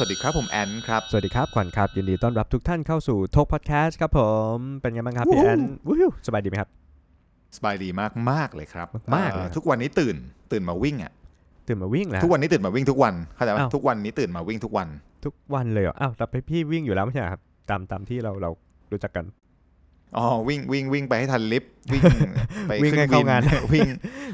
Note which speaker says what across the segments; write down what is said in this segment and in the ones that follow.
Speaker 1: สวัสดีครับผมแอนครับ
Speaker 2: สวัสดีครับขวัญครับ ยินดีต้อนรับทุกท่านเข้าสู่ทกพอดแคสต์ครับผม เป็นไงบ้างครับพี่
Speaker 1: วู้
Speaker 2: แอนวู้ฮู้สบายดีไหมครับ
Speaker 1: สบายดีมากมากๆเลยครับ
Speaker 2: มากๆเลย
Speaker 1: เอ่อทุกวันนี้ตื่นตื่นมาวิ่งอะ
Speaker 2: ตื่นมาวิ่งแล้ว
Speaker 1: ทุกวันนี้ตื่นมาวิ่งทุกวันเข้าใจไหม
Speaker 2: อ้าว
Speaker 1: ทุกวันนี้ตื่นมาวิ่งทุกวัน
Speaker 2: ทุกวันเลยเหรออ้าวแต่พี่วิ่งอยู่แล้วไม่ใช่เหรอครับ ตามตามที่เราเรารู้จักกัน
Speaker 1: อ๋อวิ่งวิ่งวิ่งไปให้ทันลิฟต์วิ่งไป
Speaker 2: วิ่ง
Speaker 1: ขึ้น
Speaker 2: ให้เข้างาน
Speaker 1: วิ่ง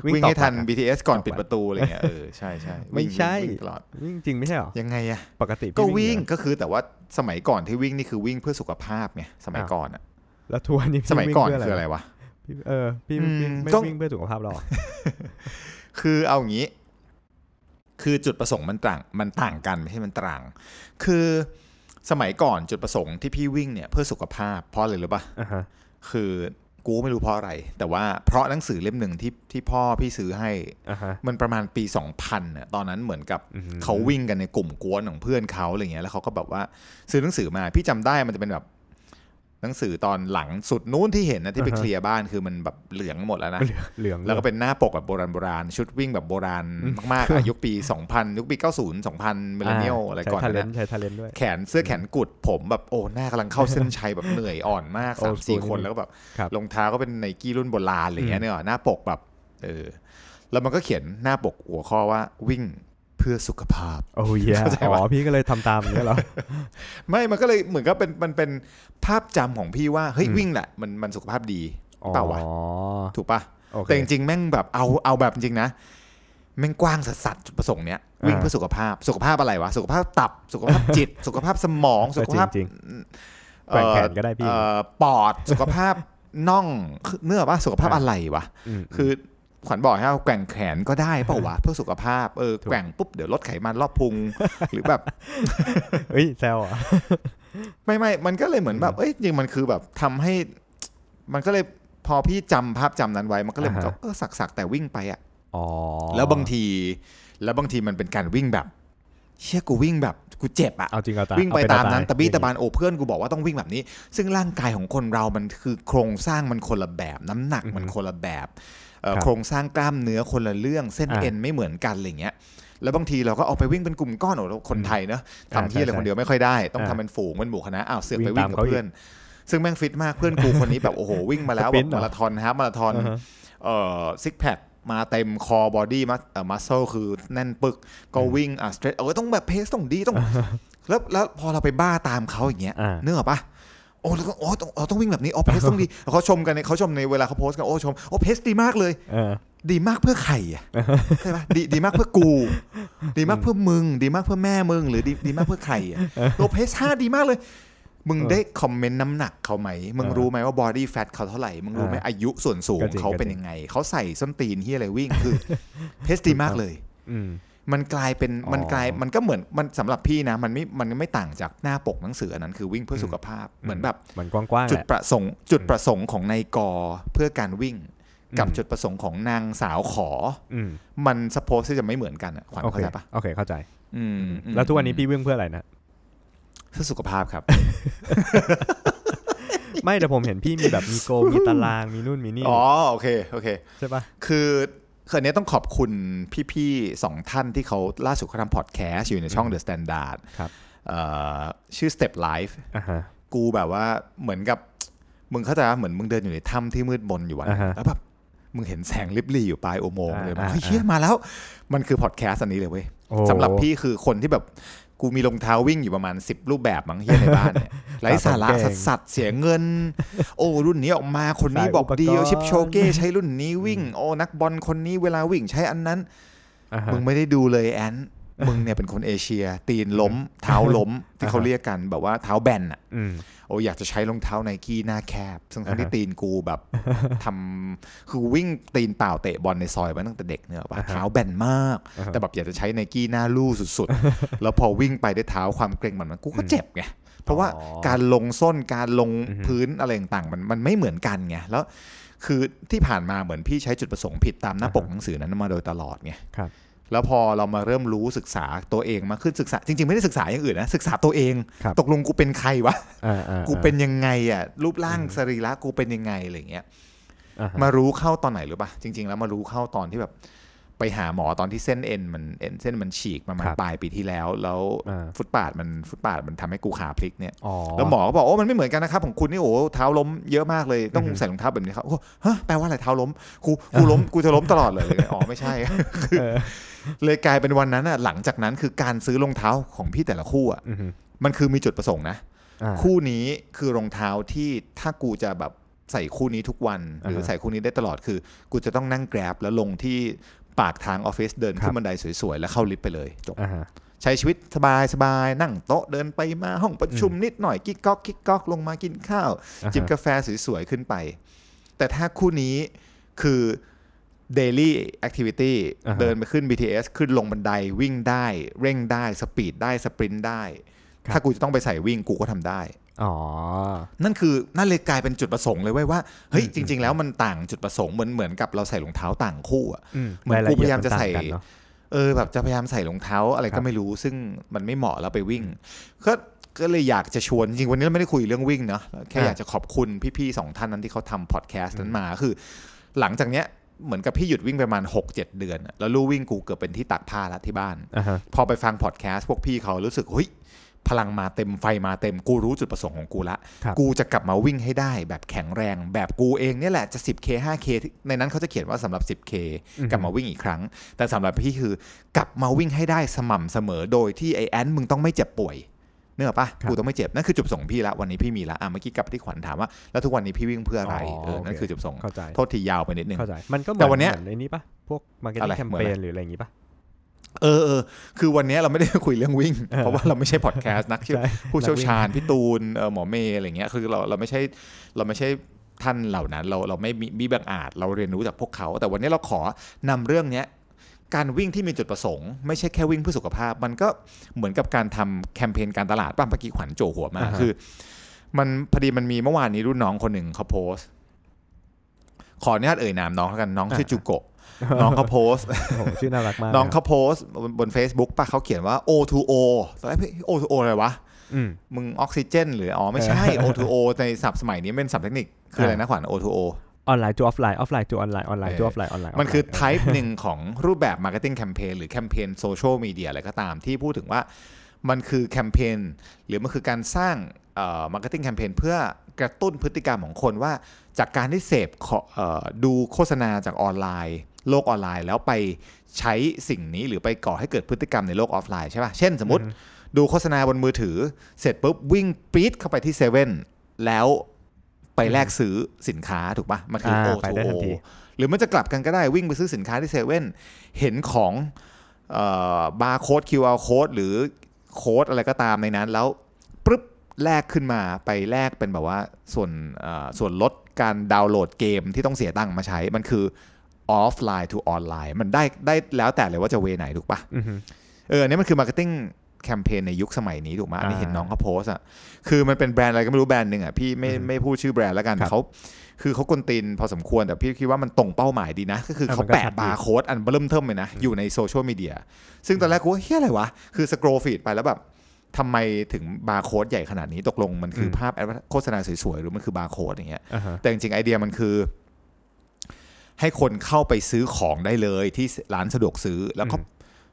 Speaker 2: วิ่
Speaker 1: วิ่ง
Speaker 2: ต่อ
Speaker 1: ให้ทัน
Speaker 2: ไปอะ
Speaker 1: BTS ก่อน
Speaker 2: ต่อไป
Speaker 1: ปิดประตูอะไรเงี้ยเออใช่ใช่
Speaker 2: ไม่
Speaker 1: วิ่ง
Speaker 2: ใช่
Speaker 1: วิ่งตลอด
Speaker 2: วิ่งจริงไม่ใช่เหรอ
Speaker 1: ยังไงอะ
Speaker 2: ปกติพี่
Speaker 1: ก็
Speaker 2: วิ่
Speaker 1: วิ่ง
Speaker 2: อยู่
Speaker 1: ก็คือแต่ว่าสมัยก่อนที่วิ่งนี่คือวิ่งเพื่อสุขภาพไงสมัย
Speaker 2: อ้าว
Speaker 1: ก่อนอะ
Speaker 2: แล้วทัวร์นี้พี่
Speaker 1: สมัยก่อน
Speaker 2: วิ่ง
Speaker 1: คือ
Speaker 2: เพื่
Speaker 1: อะไรวะ
Speaker 2: พี่เออพี่
Speaker 1: อืม
Speaker 2: วิ่งไม่
Speaker 1: ต้อง
Speaker 2: วิ่งเพื่อสุขภาพหรอ
Speaker 1: คือเอางี้ คือจุดประสงค์มันต่างมันต่างกันไม่ใช่มันต่าง คือ สมัยก่อนจุดประสงค์ที่พี่วิ่งเนี่ยเพื่อสุขภาพเพราะอะไรรู้ปะ
Speaker 2: อ่าฮะ
Speaker 1: คือกูไม่รู้เพราะอะไร แต่ว่าเพราะหนังสือเล่มหนึ่งที่ที่พ่อพี่ซื้อให้
Speaker 2: อ่าฮะ
Speaker 1: มันประมาณปี 2000น่ะตอนนั้นเหมือนกับ
Speaker 2: อืม
Speaker 1: เขาวิ่งกันในกลุ่มกวนของเพื่อนเขาอะไรเงี้ยแล้วเขาก็แบบว่าซื้อหนังสือมาพี่จำได้มันจะเป็นแบบ หนังสือตอนหลังสุดนู้นที่เห็นนะที่ไปเคลียร์บ้านคือมันแบบเหลืองหมดแล้วนะ
Speaker 2: เหลืองเหลือง
Speaker 1: แล้วก็เป็นหน้าปกแบบโบราณโบราณชุดวิ่งแบบโบราณ
Speaker 2: อืม
Speaker 1: มากๆอะยุคปี 2000 ยุคปี 90 2000 millennial อะไรก่อน
Speaker 2: ใช้ talent นะใช้ talent ด้วย
Speaker 1: แขนเสื้อแขนกุดผมแบบโอ้หน้ากำลังเข้าเส้นชัยแบบเหนื่อยอ่อนมาก
Speaker 2: โอ้
Speaker 1: สามสี่
Speaker 2: โห
Speaker 1: คนแล้วก็แบบ
Speaker 2: ครับ
Speaker 1: รองเท้าก็เป็นไนกี้รุ่นโบราณอะไรเงี้ย
Speaker 2: อืม
Speaker 1: เนี่ยหน้าปกแบบเออแล้วมันก็เขียนหน้าปกหัวข้อว่าวิ่งเพื่อสุขภาพ
Speaker 2: โอ้ย
Speaker 1: เข้าใจ
Speaker 2: อ๋
Speaker 1: ปะ
Speaker 2: อพี่ก็เลยทำตามอย่างนี้ยเหรอ
Speaker 1: ไม่ มันก็เลยเหมือนกับเป็นมันเป็นภาพจำของพี่ว่า เฮ้ย
Speaker 2: อืม
Speaker 1: วิ่งแหละมันมันสุขภาพดี
Speaker 2: อ๋อ
Speaker 1: เปล่าวะถูกปะ
Speaker 2: โอเค
Speaker 1: แต่จริงๆแม่งแบบเอาเอาแบบจริงๆนะแม่งกว้างสัสสัจุดประสงค์เนี้ยวิ่ง
Speaker 2: อ่า
Speaker 1: เพื่อสุขภาพสุขภาพอะไรวะ สุขภาพตับสุขภาพจิต สุขภาพสมองสุขภาพ
Speaker 2: จริง
Speaker 1: เอ่อ
Speaker 2: แกว่งแขนก็ได้พี่
Speaker 1: เอ่อปอดสุขภาพน่องเนื้อปะสุขภาพ
Speaker 2: อ่า
Speaker 1: อะไรวะ
Speaker 2: อืม
Speaker 1: คือ ขวัญบอกให้ว่าแกว่งแขนก็ได้เปล่าวะเพื่อสุขภาพเออ
Speaker 2: ถูก
Speaker 1: แกว่งปุ๊บเดี๋ยวลดไขมันรอบพุง หรือแบบ
Speaker 2: เอ้ยแซวอะ
Speaker 1: ไม่ไม่มันก็เลยเหมือนแบบเอ้ยจริงมันคือแบบทำให้ มันก็เลยพอพี่จำภาพจำนั้นไว้มันก็เลยเหมือนกับ
Speaker 2: อ่าฮะ
Speaker 1: เออสักสักๆแต่วิ่งไปอะ
Speaker 2: อ๋อ
Speaker 1: แล้วบางที แล้วบางทีมันเป็นการวิ่งแบบ เชี่ยกูวิ่งแบบกูเจ็บอะ
Speaker 2: เอาจริงเอาตา
Speaker 1: วิ่งไป
Speaker 2: เอ
Speaker 1: ตามนั้น
Speaker 2: เอ
Speaker 1: ตะบี้ตะบานโอ้เพื่อนกูบอกว่าต้องวิ่งแบบนี้ ซึ่งร่างกายของคนเรามันคือโครงสร้างมันคนละแบบ น้ำหนักมันคนละแบบเอ่อ
Speaker 2: ครับ
Speaker 1: โครงสร้างกล้ามเนื้อคนละเรื่องเส้น
Speaker 2: อ่า
Speaker 1: เอ็นไม่เหมือนกันอะไรเงี้ยแล้วบางทีเราก็เอาไปวิ่งเป็นกลุ่มก้อนโอ้เราคนไทยเนอะ
Speaker 2: อ่า
Speaker 1: ทำที่อะไร
Speaker 2: ใช่
Speaker 1: คนเดียวไม่ค่อยได้ ต้อง
Speaker 2: อ่า
Speaker 1: ทำเป็นฝูงเป็นหมู่คณะอ้าวเสือกไป
Speaker 2: วิ่ง
Speaker 1: ง
Speaker 2: ตาม
Speaker 1: กับ
Speaker 2: เขาอีก
Speaker 1: เพื่อน ซึ่งแม่งฟิตมากเพื่อนกูคนนี้แบบโอ้โหวิ่งมาแล้วแบ
Speaker 2: ริน
Speaker 1: บ
Speaker 2: ต์เหรอ
Speaker 1: มาราธอน half marathon อ่า
Speaker 2: ฮะ
Speaker 1: เอ่อ six pack มาเต็ม core body mus เอ่อ muscle คือแน่นปึกก็วิ่งอะ straight เออต้องแบบ pace ต้องดีต้อง แล้วแล้วพอเราไปบ้าตามเขาอย่างเงี้ย
Speaker 2: อ่า
Speaker 1: นึกออกปะ โอ้แล้วก็โอ้ต้องเราต้องวิ่งแบบนี้โอ้ pace ต้องดีแล้วเขาชมกันในเขาชมในเวลาเขาโพสต์กันโอ้ชมโอ้ pace ดีมากเลย
Speaker 2: เออ
Speaker 1: ดีมากเพื่อใครอะใช่ปะดีดีมากเพื่อกู ดีมากเพื่อมึง ดีมากเพื่อแม่มึง หรือดีดีมากเพื่อใครอะโอ้ pace ห้าดีมากเลยมึง
Speaker 2: เออ
Speaker 1: ได้คอมเมนต์น้ำหนักเขาไหม มึง
Speaker 2: เออ
Speaker 1: รู้ไหมว่า body fat เขาเท่าไหร่ มึงรู้ไหม
Speaker 2: เอออ
Speaker 1: อายุส่วนสูง
Speaker 2: ก็จริง
Speaker 1: เขาเป็น
Speaker 2: ก็จริง
Speaker 1: ยังไง เขาใส่ส้นตีนที่อะไรวิ่งคือ pace ดีมากเลย
Speaker 2: อื ม
Speaker 1: มันกลายเป็น
Speaker 2: อ๋อ
Speaker 1: มันกลายมันก็เหมือนมันสำหรับพี่นะมันไม่มันไม่ต่างจากหน้าปกหนังสืออันนั้นคือวิ่งเพื่อสุขภาพเหมือนแบบ
Speaker 2: เหมือนกว้างๆ
Speaker 1: จุด
Speaker 2: แหละ
Speaker 1: ประสงค์จุดประสงค์ของนายกอเพื่อการวิ่ง กับ
Speaker 2: อืม
Speaker 1: จุดประสงค์ของนางสาวขอ
Speaker 2: อืม
Speaker 1: มันสปอที่จะไม่เหมือนกันอะขวัญ
Speaker 2: โอเค
Speaker 1: เข้าใจปะ
Speaker 2: โอเคเข้าใจ
Speaker 1: อืมอืม
Speaker 2: แล้วทุกวันนี้พี่วิ่งเพื่ออะไรนะ
Speaker 1: เพื่อสุขภาพครับ
Speaker 2: ไม่แต่ผมเห็นพี่มีแบบมีโกมีตารางมีนู่นมีนี่
Speaker 1: อ๋อโอเคโอเค
Speaker 2: ใช่ปะ
Speaker 1: คือ คืนนี้ต้องขอบคุณพี่ๆสองท่านที่เขาล่าสุดเขาทำพอดแคสต์อยู่ในช่อง The Standard
Speaker 2: ครับ
Speaker 1: เอ่อชื่อ Step Life
Speaker 2: อ่าฮะ
Speaker 1: กูแบบว่าเหมือนกับ มึงเข้าใจว่าเหมือนมึงเดินอยู่ในถ้ำที่มืดมนอยู่วันหนึ่ง
Speaker 2: อ่าฮะ
Speaker 1: แล้วแบบมึงเห็นแสงลิบลี่อยู่ปลายอุโมงค์เลย
Speaker 2: อ่า
Speaker 1: เฮ้ย
Speaker 2: อ่า
Speaker 1: เฮียมาแล้ว มันคือพอดแคสต์อันนี้เลยเว้ย
Speaker 2: โอ้
Speaker 1: สำหรับพี่คือคนที่แบบ กูมีรองเท้าวิ่งอยู่ประมาณ 10 รูปแบบมั้งเฮียในบ้านเนี่ยไร้สาระ
Speaker 2: เก่ง
Speaker 1: สัสสัสๆเสียเงิน โอ้รุ่นนี้ออกมาคนนี้
Speaker 2: ขาย
Speaker 1: บอก
Speaker 2: อุปกรณ์
Speaker 1: ดีชิปโชเก้ใช้รุ่นนี้วิ่ง โอ้นักบอลคนนี้เวลาวิ่งใช้อันนั้น
Speaker 2: อ่าฮะ
Speaker 1: มึงไม่ได้ดูเลยแอนมึงเนี่ยเป็นคนเอเชีย ตีนล้ม เท้าล้มที่เขา
Speaker 2: อ่าฮะ
Speaker 1: เรียกกันแบบว่าเท้าแบนอะ
Speaker 2: อืม
Speaker 1: โอ้อยากจะใช้รองเท้าไนกี้หน้าแคบ ซึ่งทั้งที่
Speaker 2: อ่าฮะ
Speaker 1: ตีนกูแบบทำคือวิ่งตีนเปล่าเตะบอลในซอยมาตั้งแต่เด็กเนี่ยว่า
Speaker 2: อ่าฮะ
Speaker 1: เท้าแบนมาก
Speaker 2: อ่าฮะ
Speaker 1: แต่แบบอยากจะใช้ไนกี้หน้าลู่สุดๆ แล้วพอวิ่งไปด้วยเท้าความเกรงมันมันกูก็เจ็บไงเพราะว่า
Speaker 2: อ๋อ
Speaker 1: การลงส้นการลง
Speaker 2: อือฮึ
Speaker 1: พื้นอะไรต่างๆมันมันไม่เหมือนกันไงแล้วคือที่ผ่านมาเหมือนพี่ใช้จุดประสงค์ผิดตามหน้าปกหนังสือนั้นมาโดยตลอดไง
Speaker 2: ครับ
Speaker 1: แล้วพอเรามาเริ่มรู้ศึกษาตัวเองมากขึ้นศึกษา จริง ๆ ไม่ได้ศึกษาอย่างอื่นนะศึกษาตัวเอง
Speaker 2: ครับ
Speaker 1: ตกลงกูเป็นใครวะ
Speaker 2: อ่าอ่า
Speaker 1: กูเป็นยังไงอะรูปร่างสรีระกูเป็นยังไงอะไรเงี้ย
Speaker 2: อ่าฮะ
Speaker 1: มารู้เข้าตอนไหนหรือปะจริง ๆ แล้วมารู้เข้าตอนที่แบบไปหาหมอตอนที่เส้นเอ็นมันเอ็นเส้นมันฉีกประมาณปลายปีที่แล้ว แล้ว
Speaker 2: อ่า
Speaker 1: ฟุตปาดมันฟุตปาดมันทำให้กูขาพลิกเนี่ย
Speaker 2: อ๋อ
Speaker 1: แล้วหมอก็บอกโอ้มันไม่เหมือนกันนะครับของคุณนี่โอ้เท้าล้มเยอะมากเลยต้อง
Speaker 2: อือฮึ
Speaker 1: ใส่รองเท้าแบบนี้ครับโอ้ฮะแปลว่าอะไรเท้าล้มกูกูล้มกูจะล้มตลอดเลยอ๋อไม่ใช่
Speaker 2: เออ
Speaker 1: เลยกลายเป็นวันนั้นอะหลังจากนั้นคือการซื้อรองเท้าของพี่แต่ละคู่อะ
Speaker 2: อือฮึ
Speaker 1: มันคือมีจุดประสงค์นะ
Speaker 2: อ่า
Speaker 1: คู่นี้คือรองเท้าที่ถ้ากูจะแบบใส่คู่นี้ทุกวัน หรือ
Speaker 2: อ่าฮะ
Speaker 1: ใส่คู่นี้ได้ตลอดคือ กูจะต้องนั่งแกร็บแล้วลงที่ปากทางออฟฟิศเดิน
Speaker 2: ค
Speaker 1: ขึ้
Speaker 2: รั
Speaker 1: น
Speaker 2: บ
Speaker 1: บันไดสวยๆ แล้วเข้าลิฟต์ไปเลยจบ
Speaker 2: อ่าฮะ
Speaker 1: ใช้ชีวิตสบายสบายๆนั่งโต๊ะเดินไปมาห้องประชุมนิดหน่อยกิ๊กก๊อกกิ๊กก๊อกลงมากินข้าว
Speaker 2: อ่าฮะ
Speaker 1: จิบกาแฟสวยๆ ขึ้นไป แต่ถ้าคู่นี้คือ daily activity
Speaker 2: อ่าฮะ
Speaker 1: เดินไปขึ้น BTS ขึ้นลงบันไดวิ่งได้ เร่งได้สปีดได้สปรินต์ได้
Speaker 2: ครับ
Speaker 1: ถ้ากูจะต้องไปใส่วิ่งกูก็ทำได้
Speaker 2: อ๋อ
Speaker 1: นั่นคือนั่นเลยกลายเป็นจุดประสงค์เลยเว้ยว่าเฮ้ย
Speaker 2: อืม
Speaker 1: จริง ๆ แล้วมันต่างจุดประสงค์เหมือนเหมือนกับเราใส่รองเท้าต่างคู่อะ
Speaker 2: อืม
Speaker 1: เหมือนกูพยายามจะใส่
Speaker 2: รละเอียดนต่งกันเนอะ
Speaker 1: เออแบบจะพยายามใส่รองเท้าอะไร
Speaker 2: ครั
Speaker 1: ก็
Speaker 2: บ
Speaker 1: ไม่รู้ ซึ่งมันไม่เหมาะแล้วไปวิ่งก็ก็เลยอยากจะชวน จริงๆวันนี้เราไม่ได้คุยเรื่องวิ่งเนาะแค่
Speaker 2: อะ
Speaker 1: อยากจะขอบคุณพี่ๆสองท่านนั้นที่เขาทำพอดแคสต์นั้นมาคือ หลังจากเนี้ย เหมือนกับพี่หยุดวิ่งไปประมาณ 6 7 เดือนอะแล้วลู่วิ่งกูเกือบเป็นที่ตักผ้าละที่บ้าน
Speaker 2: อ่าฮะ
Speaker 1: พอไปฟังพอดแคสต์พวกพี่เขารู้สึกเฮ้ยพลังมาเต็มไฟมาเต็มกูรู้จุดประสงค์ของกูละ
Speaker 2: ครับ
Speaker 1: กูจะกลับมาวิ่งให้ได้แบบแข็งแรง แบบกูเองเนี่ยแหละจะ 10K 5K ที่ในนั้นเขาจะเขียนว่าสำหรับ 10K กลับมาวิ่งอีกครั้ง แต่สำหรับพี่คือกลับมาวิ่งให้ได้สม่ำเสมอโดยที่ไอแอนมึงต้องไม่เจ็บป่วย นึกออกปะ
Speaker 2: ครับ
Speaker 1: กูต้องไม่เจ็บนั่นคือจุดประสงค์ของพี่ละวันนี้พี่มีละอะเมื่อกี้กลับไปที่ขวัญถามว่าแล้วทุกวันนี้พี่วิ่งเพื่ออะไร
Speaker 2: อ๋อ
Speaker 1: เออนั่น
Speaker 2: โอเค
Speaker 1: คือจุดประสงค์
Speaker 2: เข้าใจ
Speaker 1: โทษทียาวไปนิดนึง
Speaker 2: เข้าใจมันก็เหมื
Speaker 1: แต่วันเนี้ย
Speaker 2: เหมือนไอ้นี้ปะพวก marketing
Speaker 1: อะไร
Speaker 2: ติ้งแคม
Speaker 1: เหมือน
Speaker 2: เป
Speaker 1: อะไร
Speaker 2: หรืออะไรอย่างงี้ปะ
Speaker 1: เออเออคือวันนี้เราไม่ได้คุยเรื่องวิ่ง
Speaker 2: เออ
Speaker 1: เพราะว่าเราไม่ใช่พอดแคสต์นักเชี่ยว
Speaker 2: ใช่
Speaker 1: ผู้เชี่ยวชาญพี่ตูนเออหมอเมย์อะไรเงี้ยคือเราเราไม่ใช่เราไม่ใช่ท่านเหล่านั้นเราเราไม่มีมีบังอาจเราเรียนรู้จากพวกเขา แต่วันนี้เราขอนำเรื่องเนี้ย การวิ่งที่มีจุดประสงค์ไม่ใช่แค่วิ่งเพื่อสุขภาพ มันก็เหมือนกับการทำแคมเปญการตลาดป้าเมื่อกี้ขวัญโจหัวมา
Speaker 2: อ่าฮะ
Speaker 1: คือ มันพอดีมันมีเมื่อวานนี้รุ่นน้องคนหนึ่งเขาโพสต์ขออนุญาตเอ่ยนามน้องแล้วกันน้องชื่อจูโกะน้องเขาโพสต์
Speaker 2: โอ้โหชื่อน่ารักมาก
Speaker 1: น้องะเขาโพสต์บนบน Facebook ป่ะเขาเขียนว่า O2O ตอนแรกพี่ O2O อะไรวะ
Speaker 2: อืม
Speaker 1: มึงออกซิเจนหรืออ๋อไม่ใช่ O2O ในศัพท์สมัยนี้เป็นศัพท์เทคนิคคืออะไรนะขวัญ O2O
Speaker 2: online to offline offline to online online
Speaker 1: เออ
Speaker 2: to offline online
Speaker 1: มันคือ type หนึ่งของรูปแบบ marketing campaign หรือแคมเปญโซเชียลมีเดียอะไรก็ตามที่พูดถึงว่ามันคือแคมเปญหรือมันคือการสร้างเอ่อ marketing campaign เพื่อกระตุ้นพฤติกรรมของคนว่าจากการที่เสพขอเอ่อดูโฆษณาจากออนไลน์ โลกออนไลน์ แล้วไปใช้สิ่งนี้หรือไปก่อให้เกิดพฤติกรรมในโลกออฟไลน์ใช่ป่ะเช่นสมมติดูโฆษณาบนมือถือ เสร็จปุ๊บวิ่งปี๊ดเข้าไปที่เซเว่นแล้ว ไปแลกซื้อสินค้าถูกปะมันคือ
Speaker 2: อ่า
Speaker 1: O
Speaker 2: ไปได้ทันที
Speaker 1: หรือมันจะกลับกันก็ได้วิ่งไปซื้อสินค้าที่เซเว่นเห็นของบาร์โค้ด QR โค้ดหรือโค้ดอะไรก็ตามในนั้น แล้วปึ๊บแลกขึ้นมาไปแลกเป็นแบบว่าส่วนเอ่อส่วนลดการดาวน์โหลดเกมที่ต้องเสียตังค์มาใช้ มันคือออฟไลน์ to ออนไลน์มันได้ได้แล้วแต่เลยว่าจะ way ไหนถูกปะ
Speaker 2: อือฮึ
Speaker 1: เอออันนี้มันคือ marketing campaign ในยุคสมัยนี้ถูกไหมอันนี้
Speaker 2: อ่า
Speaker 1: เห็นน้องเขาโพสต์อะคือมันเป็นแบรนด์อะไรก็ไม่รู้แบรนด์หนึ่งอะพี่ไม่
Speaker 2: อือฮึ
Speaker 1: ไม่พูดชื่อแบรนด์แล้วกัน
Speaker 2: ครับ
Speaker 1: เขาคือเขากวนตีนพอสมควรแต่พี่คิดว่ามันตรงเป้าหมายดีนะ ก็คือ
Speaker 2: เออ
Speaker 1: เขา
Speaker 2: มันก็
Speaker 1: แปะ
Speaker 2: ชัดดี
Speaker 1: บาร์โค้ดอันเบ้อเริ่มเทิ่มเลยนะ อยู่ในโซเชียลมีเดียซึ่งตอนแรกกูว่าเฮ้ยอะไรวะ คือ scroll feed ไปแล้วแบบทำไมถึงบาร์โค้ดใหญ่ขนาดนี้ตกลงมันคือภาพ ad โฆษณาสวยๆ หรือมันคือบาร์โค้ดอย่างเงี้ย
Speaker 2: อ่าฮะ
Speaker 1: แต่จริงๆ ไอเดียมันคือ ให้คนเข้าไปซื้อของได้เลยที่ร้านสะดวกซื้อแล้วก็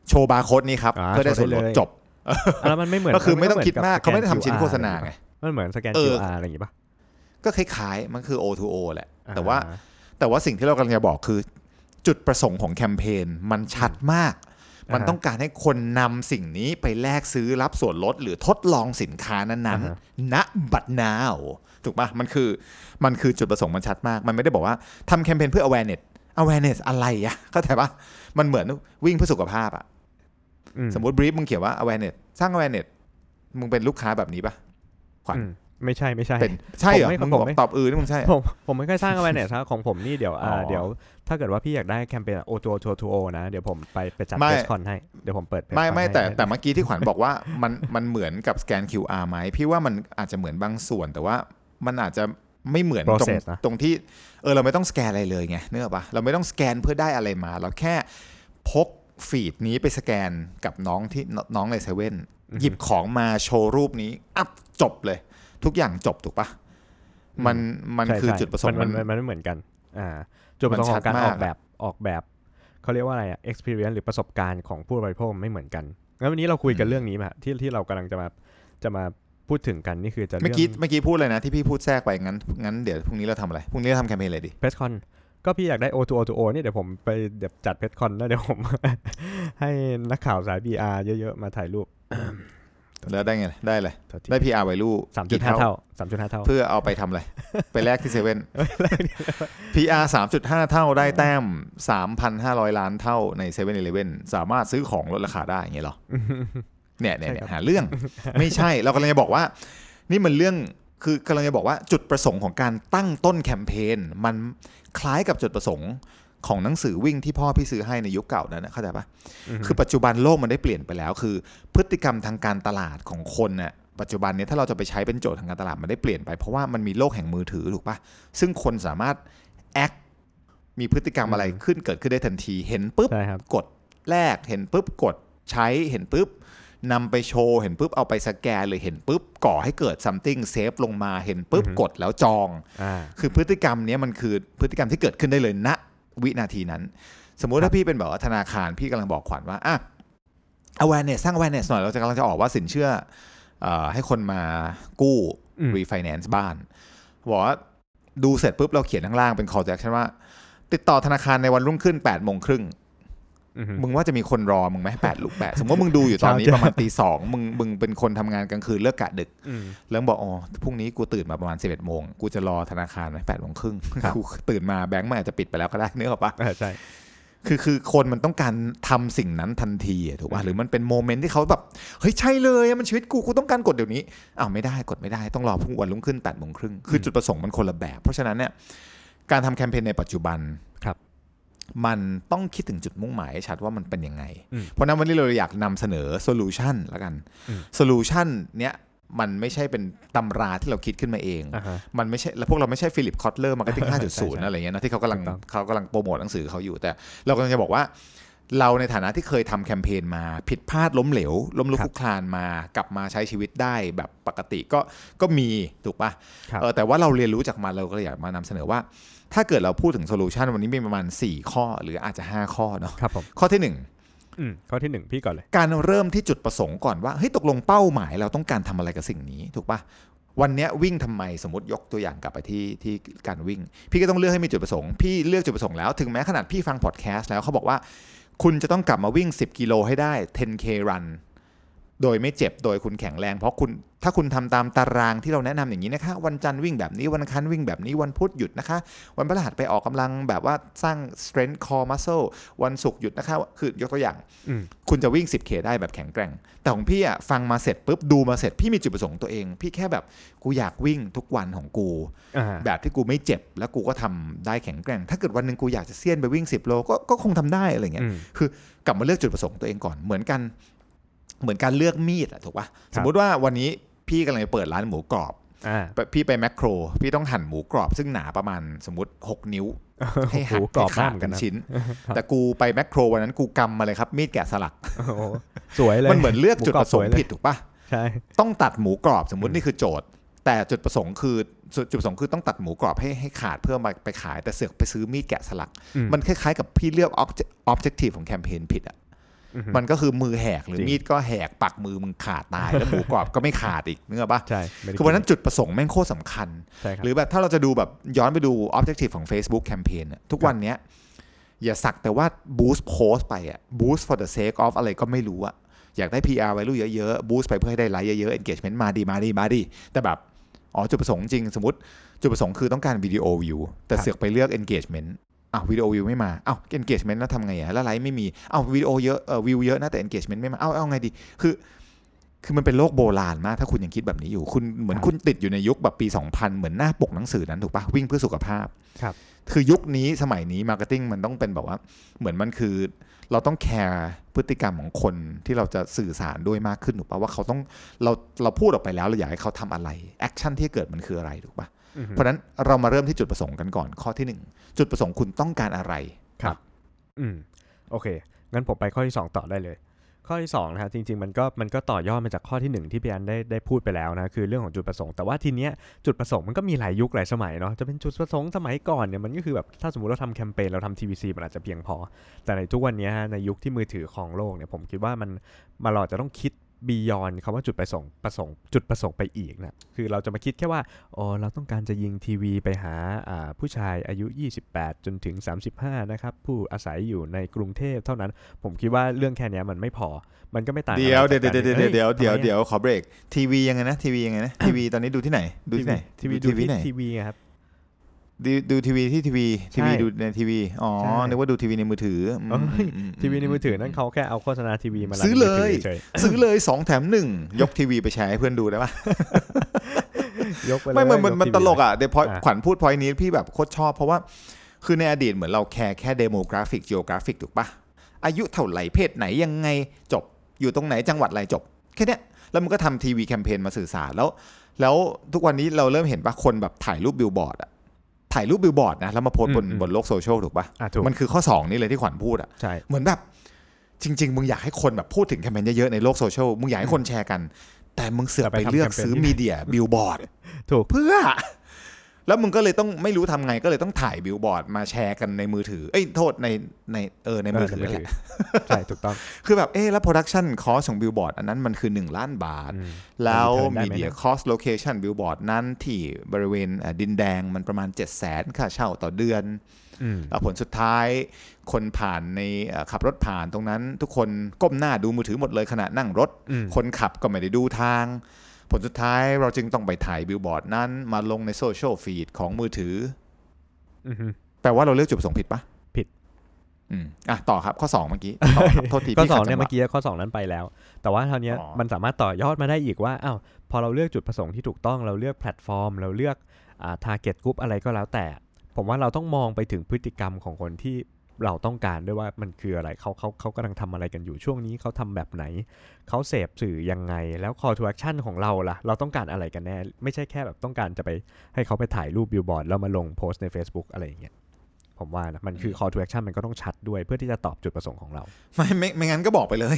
Speaker 1: โชว์บาร์โค้ดนี้ครับ
Speaker 2: อ่า
Speaker 1: เพื่อได้ส่วนลด
Speaker 2: โชว์ได้เลย
Speaker 1: จบ
Speaker 2: อะ แล้วมันไม่เหมือน
Speaker 1: ก็คือไม่ต้องคิดมาก
Speaker 2: น
Speaker 1: เขาไม่ได้ทำชิ้นโฆษณา
Speaker 2: อะไร
Speaker 1: ไง
Speaker 2: มันเหมือนสแกน
Speaker 1: เออ
Speaker 2: QR อะไรอย่างงี้ปะ
Speaker 1: ก็คล้ายๆ มันคือ O2O แหละ แต่
Speaker 2: อ่
Speaker 1: ว่าแต่ว่าสิ่งที่เรากำลังจะบอกคือ จุดประสงค์ของแคมเปญมันชัดมาก มัน
Speaker 2: อ่าฮะ
Speaker 1: ต้องการให้คนนำสิ่งนี้ไปแลกซื้อรับส่วนลด หรือทดลองสินค้านั้น
Speaker 2: อ่าฮะ
Speaker 1: ๆณ บัดนาวถูกปะมันคือมันคือจุดประสงค์มันชัดมาก มันไม่ได้บอกว่าทำแคมเปญเพื่อ awareness awareness อะไรอะเข้าใจปะมันเหมือนวิ่งเพื่อสุขภาพอะ
Speaker 2: อื
Speaker 1: สมมติ brief มึงเขียนว่า awareness สร้าง awareness มึงเป็นลูกค้าแบบนี้ปะขวัญ
Speaker 2: อืมไม่ใช่ไม่ใช่
Speaker 1: เป็นใช่เหรอ
Speaker 2: ผมไม่
Speaker 1: มึง
Speaker 2: ผม
Speaker 1: บอก
Speaker 2: ไม่
Speaker 1: ตอบเออนี่มึงใช่เหรอ
Speaker 2: ผมผมไม่ค่อยสร้าง awareness ครับของผมนี่เดี๋ยวอ่า
Speaker 1: อ๋อ
Speaker 2: เดี๋ยว ถ้าเกิดว่าพี่อยากได้แคมเปญโอทูโอทูโอนะเดี๋ยวผมไปไปจัด
Speaker 1: ไม่
Speaker 2: เพจคอนให้เดี๋ยวผมเปิด
Speaker 1: ไม่
Speaker 2: Presscon
Speaker 1: ไม่
Speaker 2: ให้
Speaker 1: แต่
Speaker 2: ให้
Speaker 1: แต่เมื่อกี้ที่ขวัญบอกว่ามันมันเหมือนกับสแกน QR ไหมพี่ว่ามันอาจจะเหมือนบางส่วนแต่ว่ามันอาจจะไม่เหมือนตรง
Speaker 2: Process นะ
Speaker 1: ตรงที่เออเราไม่ต้องสแกนอะไรเลยไงเนื้ออกปะเราไม่ต้องสแกนเพื่อได้อะไรมา เราแค่พก ฟีดนี้ไปสแกนกับน้องที่น้องในเซเว่นหยิบของมาโชว์รูปนี้อัพจบเลย ทุกอย่างจบถูกปะมันมัน
Speaker 2: ใช่
Speaker 1: คือ
Speaker 2: ใช่
Speaker 1: จุดประสงค์
Speaker 2: มั
Speaker 1: มันน
Speaker 2: มันมันไม่เหมือนกัน อ่า จุดประสงค์
Speaker 1: มัน
Speaker 2: ข
Speaker 1: ชั
Speaker 2: อ
Speaker 1: ด
Speaker 2: งการ
Speaker 1: มาก
Speaker 2: ออกแบบออกแบบเขาเรียกว่าอะไรอะ experience หรือประสบการณ์ของผู้บริโภคไม่เหมือนกันงั้นวันนี้เราคุยกันเรื่องนี้มาที่ที่เรากำลังจะมาจะมาพูดถึงกันนี่คือจะ
Speaker 1: เมื่
Speaker 2: เรื่
Speaker 1: อ
Speaker 2: อง
Speaker 1: กี้เมื่อกี้พูดเลยนะที่พี่พูดแทรกไปงั้นงั้นเดี๋ยวพรุ่งนี้เราทำอะไรพรุ่งนี้เราทำแคมเปญอะไรดี
Speaker 2: เพจคอน ก็พี่อยากได้ O to O to O นี่เดี๋ยวผมไปเดี๋ยวจัดเพจคอนแล้วเดี๋ยวผม ให้นักข่าวสาย BR เยอะๆ มาถ่ายรูป
Speaker 1: แล้วได้ไง ได้เลย
Speaker 2: โทษที
Speaker 1: ได้ PR ไวลู
Speaker 2: สามจุดห้าเท่าสามจุดห้าเท่า
Speaker 1: เพื่อเอาไปทำอะไร ไปแลกที่เซเว่น PR 3.5เท่าได้แต้ม3,500ล้านเท่าใน7 e เ e ่ e อสามารถซื้อของลดราคาได้อย่างเงี้ยเหรอเนี่ยเนี่ยเนี่ยหาเรื่องไม่ใช่เรากำลังจะบอกว่า นี่มันเรื่อง คือกำลังจะบอกว่าจุดประสงค์ของการตั้งต้นแคมเปญมันคล้ายกับจุดประสงค์ของหนังสือวิ่งที่พ่อพี่ซื้อให้ในยุคเก่านั้นนะเข้าใจปะคือปัจจุบันโลกมันได้เปลี่ยนไปแล้ว คือ พฤติกรรมทางการตลาดของคนน่ะปัจจุบันเนี้ยถ้าเราจะไปใช้เป็นโจทย์ทางการตลาดมันได้เปลี่ยนไปเพราะว่ามันมีโลกแห่งมือถือถูกปะซึ่งคนสามารถ act มีพฤติกรรมอะไรขึ้นเกิดขึ้นได้ทันที เห็นปุ๊บ
Speaker 2: ใช่ครับ
Speaker 1: กดแลกเห็นปุ๊บกดใช้เห็นปุ๊บ นำไปโชว์เห็นปุ๊บเอาไปสแกนเลยเห็นปุ๊บก่อให้เกิด something save ลงมาเห็นปุ๊บกดแล้วจอง
Speaker 2: อ่า
Speaker 1: คือพฤติกรรมเนี้ยมันคือพฤติกรรมที่เกิดขึ้นได้เลยณวินาทีนั้น สมมุติถ้าพี่เป็นแบบว่าธนาคารพี่กำลังบอกขวัญว่าอะ awareness สร้าง awareness หน่อยเราจะกำลังจะออกว่าสินเชื่อเอ่อให้คนมากู้
Speaker 2: อืม
Speaker 1: refinance บ้านบอกว่าดูเสร็จปุ๊บเราเขียนข้างล่างเป็น call to action ว่า ติดต่อธนาคารในวันรุ่งขึ้น8ปดโมงครึ่ง
Speaker 2: อือฮึ
Speaker 1: มึงว่าจะมีคนรอมึงไหมแปดลูกแปดสมมติว่ามึงดูอยู่ตอนนี้
Speaker 2: เช้า
Speaker 1: ประมาณตีสองมึงมึงเป็นคนทำงานกลางคืนเลิกกะดึก
Speaker 2: อืม
Speaker 1: แล้วบอกอ๋อพรุ่งนี้กูตื่นมาประมาณ11โมงกูจะรอธนาคารไหมแปดโมงครึ่ง
Speaker 2: ครับ
Speaker 1: กูตื่นมาแบงก์มันอาจจะปิดไปแล้วก็ได้เนื้อออกปะ
Speaker 2: อ่าใช่
Speaker 1: คือคือคนมันต้องการทำสิ่งนั้นทันทีอะถูกป่ะหรือมันเป็น moment ที่เขาแบบเฮ้ยใช่เลยอะมันชีวิตกูกูต้องการกดเดี๋ยวนี้อ้าวไม่ได้กดไม่ได้ต้องรอพรุ่งวันรุ่งขึ้น8ปดโมงครึ่งคือจุดประสงค์มันคนละแบบ เพราะฉะนั้นเนี่ยการทำแคมเปญในปัจจุบัน
Speaker 2: ครับ
Speaker 1: มันต้องคิดถึงจุดมุ่งหมายให้ชัดว่ามันเป็นยังไง
Speaker 2: อืม
Speaker 1: เพราะฉะนั้นวันนี้เราอยากนำเสนอ solution แล้วกัน
Speaker 2: อืม
Speaker 1: solution เนี้ยมันไม่ใช่เป็นตำราที่เราคิดขึ้นมาเอง
Speaker 2: อ่าฮะ
Speaker 1: มันไม่ใช่ แล้วพวกเราไม่ใช่ฟิลิปคอตเลอร์ marketing
Speaker 2: ใช่
Speaker 1: 5.0
Speaker 2: ใช่
Speaker 1: อะไรเงี้ยนะที่เขากำลัง
Speaker 2: ถูกต้อง
Speaker 1: เขากำลังโปรโมทหนังสือเขาอยู่ แต่เรากำลังจะบอกว่าเราในฐานะที่เคยทำแคมเปญมาผิดพลาดล้มเหลว ล้มลุก
Speaker 2: ครั
Speaker 1: ค
Speaker 2: บ
Speaker 1: ลุกคลานมากลับมาใช้ชีวิตได้แบบปกติก็ก็มีถูกปะ
Speaker 2: ครับ
Speaker 1: เออแต่ว่าเราเรียนรู้จากมันเราก็เลยอยากมานำเสนอว่า ถ้าเกิดเราพูดถึงโซลูชันวันนี้มีประมาณ 4 ข้อหรืออาจจะ 5 ข้อเนาะ
Speaker 2: ครับผม
Speaker 1: ข้อที่ 1
Speaker 2: อืมข้อที่หนึ่งพี่ก่อนเลย
Speaker 1: การเริ่มที่จุดประสงค์ก่อนว่าเฮ้ยตกลงเป้าหมายเราต้องการทำอะไรกับสิ่งนี้ ถูกปะวันเนี้ยวิ่งทำไมสมมติยกตัวอย่างกลับไปที่ที่การวิ่ง พี่ก็ต้องเลือกให้มีจุดประสงค์พี่เลือกจุดประสงค์แล้วถึงแม้ขนาดพี่ฟังพอดแคสต์แล้วเขาบอกว่า คุณจะต้องกลับมาวิ่ง 10 กิโลให้ได้ 10k run โดยไม่เจ็บโดยคุณแข็งแรง เพราะคุณถ้าคุณทำตามตารางที่เราแนะนำอย่างนี้นะคะ วันจันทร์วิ่งแบบนี้วันอังคารวิ่งแบบนี้วันพุธหยุดนะคะ วันพฤหัสไปออกกำลังแบบว่าสร้าง strength core muscle วันศุกร์หยุดนะคะ คือยกตัวอย่าง
Speaker 2: อืม
Speaker 1: คุณจะวิ่ง 10K ได้แบบแข็งแกร่ง แต่ของพี่อะฟังมาเสร็จปุ๊บดูมาเสร็จพี่มีจุดประสงค์ตัวเอง พี่แค่แบบกูอยากวิ่งทุกวันของกู
Speaker 2: อ่า
Speaker 1: แบบที่กูไม่เจ็บแล้วกูก็ทำได้แข็งแกร่ง ถ้าเกิดวันหนึ่งกูอยากจะเซียนไปวิ่ง 10 โลก็ก็คงทำได้อะไรเงี้ย
Speaker 2: อืม
Speaker 1: กลับมาเลือกจุดประสงค์ตัวเองก่อนเหมือนกัน เหมือนการเลือกมีดอะถูกปะสมมุติว่าวันนี้พี่กำลังจะเปิดร้านหมูกรอบ
Speaker 2: อ่า
Speaker 1: พี่ไปแมคโคร พี่ต้องหั่นหมูกรอบซึ่งหนาประมาณสมมติ 6 นิ้ว ให้หัก
Speaker 2: โอ้โหกรอบ
Speaker 1: ให้ขาด
Speaker 2: มากเหมือนกั
Speaker 1: เป็นน
Speaker 2: นะ
Speaker 1: ชิ้น แต่กูไปแมคโครวันนั้นกูกำมาเลยครับ มีดแกะสลัก
Speaker 2: โอ้โหสวยเลย
Speaker 1: มันเหมือนเลือก
Speaker 2: หมู
Speaker 1: จุด
Speaker 2: กร
Speaker 1: ป
Speaker 2: อบ
Speaker 1: ระสง
Speaker 2: สวย
Speaker 1: ค์
Speaker 2: เลย
Speaker 1: ผิดถูกปะ
Speaker 2: ใช่
Speaker 1: ต้องตัดหมูกรอบสมมุติ
Speaker 2: อืม
Speaker 1: นี่คือโจทย์ แต่จุดประสงค์คือจุดจุดประสงค์คือต้องตัดหมูกรอบให้ให้ขาดเพื่อมาไปขายแต่เสือกไปซื้อมีดแกะสลัก
Speaker 2: อื
Speaker 1: มันคล้ายๆกับพี่เลือก object- objective ของแคมเปญผิดอะ
Speaker 2: อือฮึ
Speaker 1: มันก็คือมือแหกหรือ
Speaker 2: จริง
Speaker 1: มีดก็แหกปักมือมึงขาดตายแล้วหมูกรอบก็ไม่ขาดอีกนึกออกปะ
Speaker 2: ใช่ไม่ได้
Speaker 1: คือวันนั้นจุดประสงค์แม่งโคตรสำคัญ
Speaker 2: ใช่ครับ
Speaker 1: หรือแบบถ้าเราจะดูแบบย้อนไปดู objective ของ Facebook campaign อะทุกวันเนี้ยอย่าสักแต่ว่า boost post ไปอะ boost for the sake of อะไรก็ไม่รู้อะอยากได้ PR value เยอะๆ boost ไปเพื่อให้ได้ไลค์เยอะๆ engagement มาดีมาดีมาดีแต่แบบอ๋อจุดประสงค์จริงสมมติจุดประสงค์คือต้องการวิดีโอวิวแต่
Speaker 2: ครับ
Speaker 1: เสือกไปเลือก engagement อ้าววิดีโอวิวไม่มาอ้าว engagement แล้วทำไงอะแล้วไลค์ไม่มีอ้าววิดีโอเยอะเออวิวเยอะนะแต่ engagement ไม่มาอ้าวเอาไงดี คือ คือมันเป็นโลกโบราณมาก ถ้าคุณยังคิดแบบนี้อยู่ คุณเหมือน
Speaker 2: ครับ
Speaker 1: คุณติดอยู่ในยุคแบบปี 2000 เหมือนหน้าปกหนังสือนั้นถูกปะวิ่งเพื่อสุขภาพ
Speaker 2: ครับ
Speaker 1: คือยุคนี้สมัยนี้ marketing มันต้องเป็นแบบว่า เหมือนมันคือ เราต้อง care พฤติกรรมของคนที่เราจะสื่อสารด้วยมากขึ้นถูกปะว่าเขาต้องเราเราพูดออกไปแล้วเราอยากให้เขาทำอะไร action ที่เกิดมันคืออะไรถูกปะ
Speaker 2: อือฮึ
Speaker 1: เพราะฉะนั้นเรามาเริ่มที่จุดประสงค์กันก่อนข้อที่หนึ่งจุดประสงค์คุณต้องการอะไร
Speaker 2: ครับ อืมโอเค งั้นผมไปข้อที่ 2 ต่อได้เลย ข้อที่2นะฮะจริงๆมันก็มันก็ต่อยอดมาจากข้อที่ 1 ที่พี่อันได้ได้พูดไปแล้วนะคือเรื่องของจุดประสงค์แต่ว่าทีเนี้ยจุดประสงค์มันก็มีหลายยุคหลายสมัยเนาะจะเป็นจุดประสงค์สมัยก่อนเนี่ยมันก็คือแบบถ้าสมมติเราทำแคมเปญเราทำ TVC มันอาจจะเพียงพอ แต่ในทุกวันเนี้ยฮะในยุคที่มือถือของโลกเนี่ยผมคิดว่ามันมาเราจะต้องคิด บียอนคำว่าจุดประสงค์ประสงค์จุดประสงค์ไปอีกนะคือเราจะมาคิดแค่ว่าอ๋อเราต้องการจะยิงทีวีไปหาอ่าผู้ชายอายุ 28 จนถึง 35 นะครับ ผู้อาศัยอยู่ในกรุงเทพเท่านั้น ผมคิดว่าเรื่องแค่เนี้ยมันไม่พอมันก็ไม่ต่าง
Speaker 1: เดี๋ยว
Speaker 2: อะไร
Speaker 1: เดี๋ยว
Speaker 2: จาก
Speaker 1: เดี๋ยว
Speaker 2: การ
Speaker 1: เดี๋ยว
Speaker 2: ฮ้
Speaker 1: เดี๋ยวเดี๋ยว
Speaker 2: ทำไมอะ
Speaker 1: เดี๋ยวขอเบรกทีวียังไงนะทีวียังไงนะทีวีตอนนี้ดูที่ไหน ดูที่ไหน
Speaker 2: ทีวี
Speaker 1: ทีวี
Speaker 2: ที่
Speaker 1: ไหน
Speaker 2: ทีวีไงครับ
Speaker 1: ดูดูทีวีที่ทีวีทีวี
Speaker 2: ใช่
Speaker 1: ดูในทีวีอ๋อ
Speaker 2: ใช่
Speaker 1: นึกว่าดูทีวีในมือถืออืม
Speaker 2: เอ้ย
Speaker 1: อืม
Speaker 2: ทีวีในมือถือนั่นเขาแค่เอาโฆษณาทีวีมารัน
Speaker 1: ซื้อเลย
Speaker 2: ในมืถืฉ
Speaker 1: ซื้อเลยสองแถมหนึ่งยกทีวีไปแชร์ให้เพื่อนดูได้ปะ
Speaker 2: ยกไปเลย
Speaker 1: ไม่มันมัน
Speaker 2: ย
Speaker 1: มัน
Speaker 2: ทีวี
Speaker 1: ตลกอะเดี๋ยวพอ
Speaker 2: อะ
Speaker 1: ขวัญพูดพอยนี้พี่แบบโคตรชอบเพราะว่าคือในอดีตเหมือนเรา care แค่เดโมกราฟิก geographic กราฟิกถูกปะอายุเท่าไหร่เพศไหนยังไงจบ อยู่ตรงไหนจังหวัดอะไรจบแค่เนี้ยแล้วมันก็ทำทีวีแคมเปญมาสื่อสารแล้ว แล้วทุกวันนี้เราเริ่มเห็นปะคนแบบถ่ายรูปบิลบอร์ดอะ ถ่ายรูปบิลบอร์ดนะแล้วมาโพสต์บน
Speaker 2: อืมอืม
Speaker 1: บนโลกโซเชียลถูกปะ
Speaker 2: อะถูก
Speaker 1: มันคือข้อ 2 นี่เลยที่ขวัญพูดอะ
Speaker 2: ใช่
Speaker 1: เหมือนแบบจริง ๆ มึงอยากให้คนแบบพูดถึงแคมเปญเยอะๆในโลกโซเชียลมึงอยากให้คนแชร์กัน แต่มึงเสือกไปเลือกซื้อ media บิลบอร์ด
Speaker 2: ถูก
Speaker 1: เพื่อ แล้วมึงก็เลยต้องไม่รู้ทำไงก็เลยต้องถ่ายบิลบอร์ดมาแชร์กันในมือถือ เอ้ยโทษในในเออในมือถือแหละ
Speaker 2: ใช่ถูกต้อง
Speaker 1: คือแบบเอ๊ะแล้ว production cost ของบิลบอร์ดอันนั้นมันคือ 1 ล้านบาท
Speaker 2: อืม
Speaker 1: แล้ว
Speaker 2: return ได้ไหม
Speaker 1: media
Speaker 2: นะ
Speaker 1: cost location บิลบอร์ดนั้นที่บริเวณอะดินแดงมันประมาณ 7 0 0 0 0 0ค่าเช่าต่อเดือน
Speaker 2: อืม
Speaker 1: แล้วผลสุดท้ายคนผ่านในเอ่อขับรถผ่านตรงนั้น ทุกคนก้มหน้าดูมือถือหมดเลยขณะนั่งรถ
Speaker 2: อืม
Speaker 1: คนขับก็ไม่ได้ดูทาง ผลสุดท้ายเราจึงต้องไปถ่ายบิลบอร์ดนั้นมาลงใน social feed ของมือถือ
Speaker 2: อือฮึ
Speaker 1: แปลว่าเราเลือกจุดประสงค์ผิดปะ
Speaker 2: ผิด
Speaker 1: อืมอะต่อครับข้อ 2 เมื่อกี้ต่อครับโทษที
Speaker 2: ข้อ
Speaker 1: พี่
Speaker 2: ส
Speaker 1: ขั
Speaker 2: อง
Speaker 1: ด
Speaker 2: เนี่ย
Speaker 1: จังหวะ
Speaker 2: เมื่อกี้ข้อสองนั้นไปแล้ว แต่ว่าคราวเนี้ย
Speaker 1: อ๋อ
Speaker 2: มันสามารถต่อยอดมาได้อีกว่าอ้าวพอเราเลือกจุดประสงค์ที่ถูกต้องเราเลือกแพลตฟอร์ม เราเลือกอ่า target group อะไรก็แล้วแต่ ผมว่าเราต้องมองไปถึงพฤติกรรมของคนที่ เราต้องการด้วยว่ามันคืออะไรเขาเขาเขากำลังทำอะไรกันอยู่ช่วงนี้เขาทำแบบไหน เขาเสพสื่อยังไง แล้ว call to action ของเราล่ะ เราต้องการอะไรกันแน่ ไม่ใช่แค่แบบต้องการจะไปให้เขาไปถ่ายรูปบิลบอร์ดแล้วมาลงโพสต์ใน Facebook อะไรอย่างเงี้ยผมว่านะมันคือ call to action มันก็ต้องชัดด้วยเพื่อที่จะตอบจุดประสงค์ของเรา
Speaker 1: ไม่ไม่ไม่งั้นก็บอกไปเลย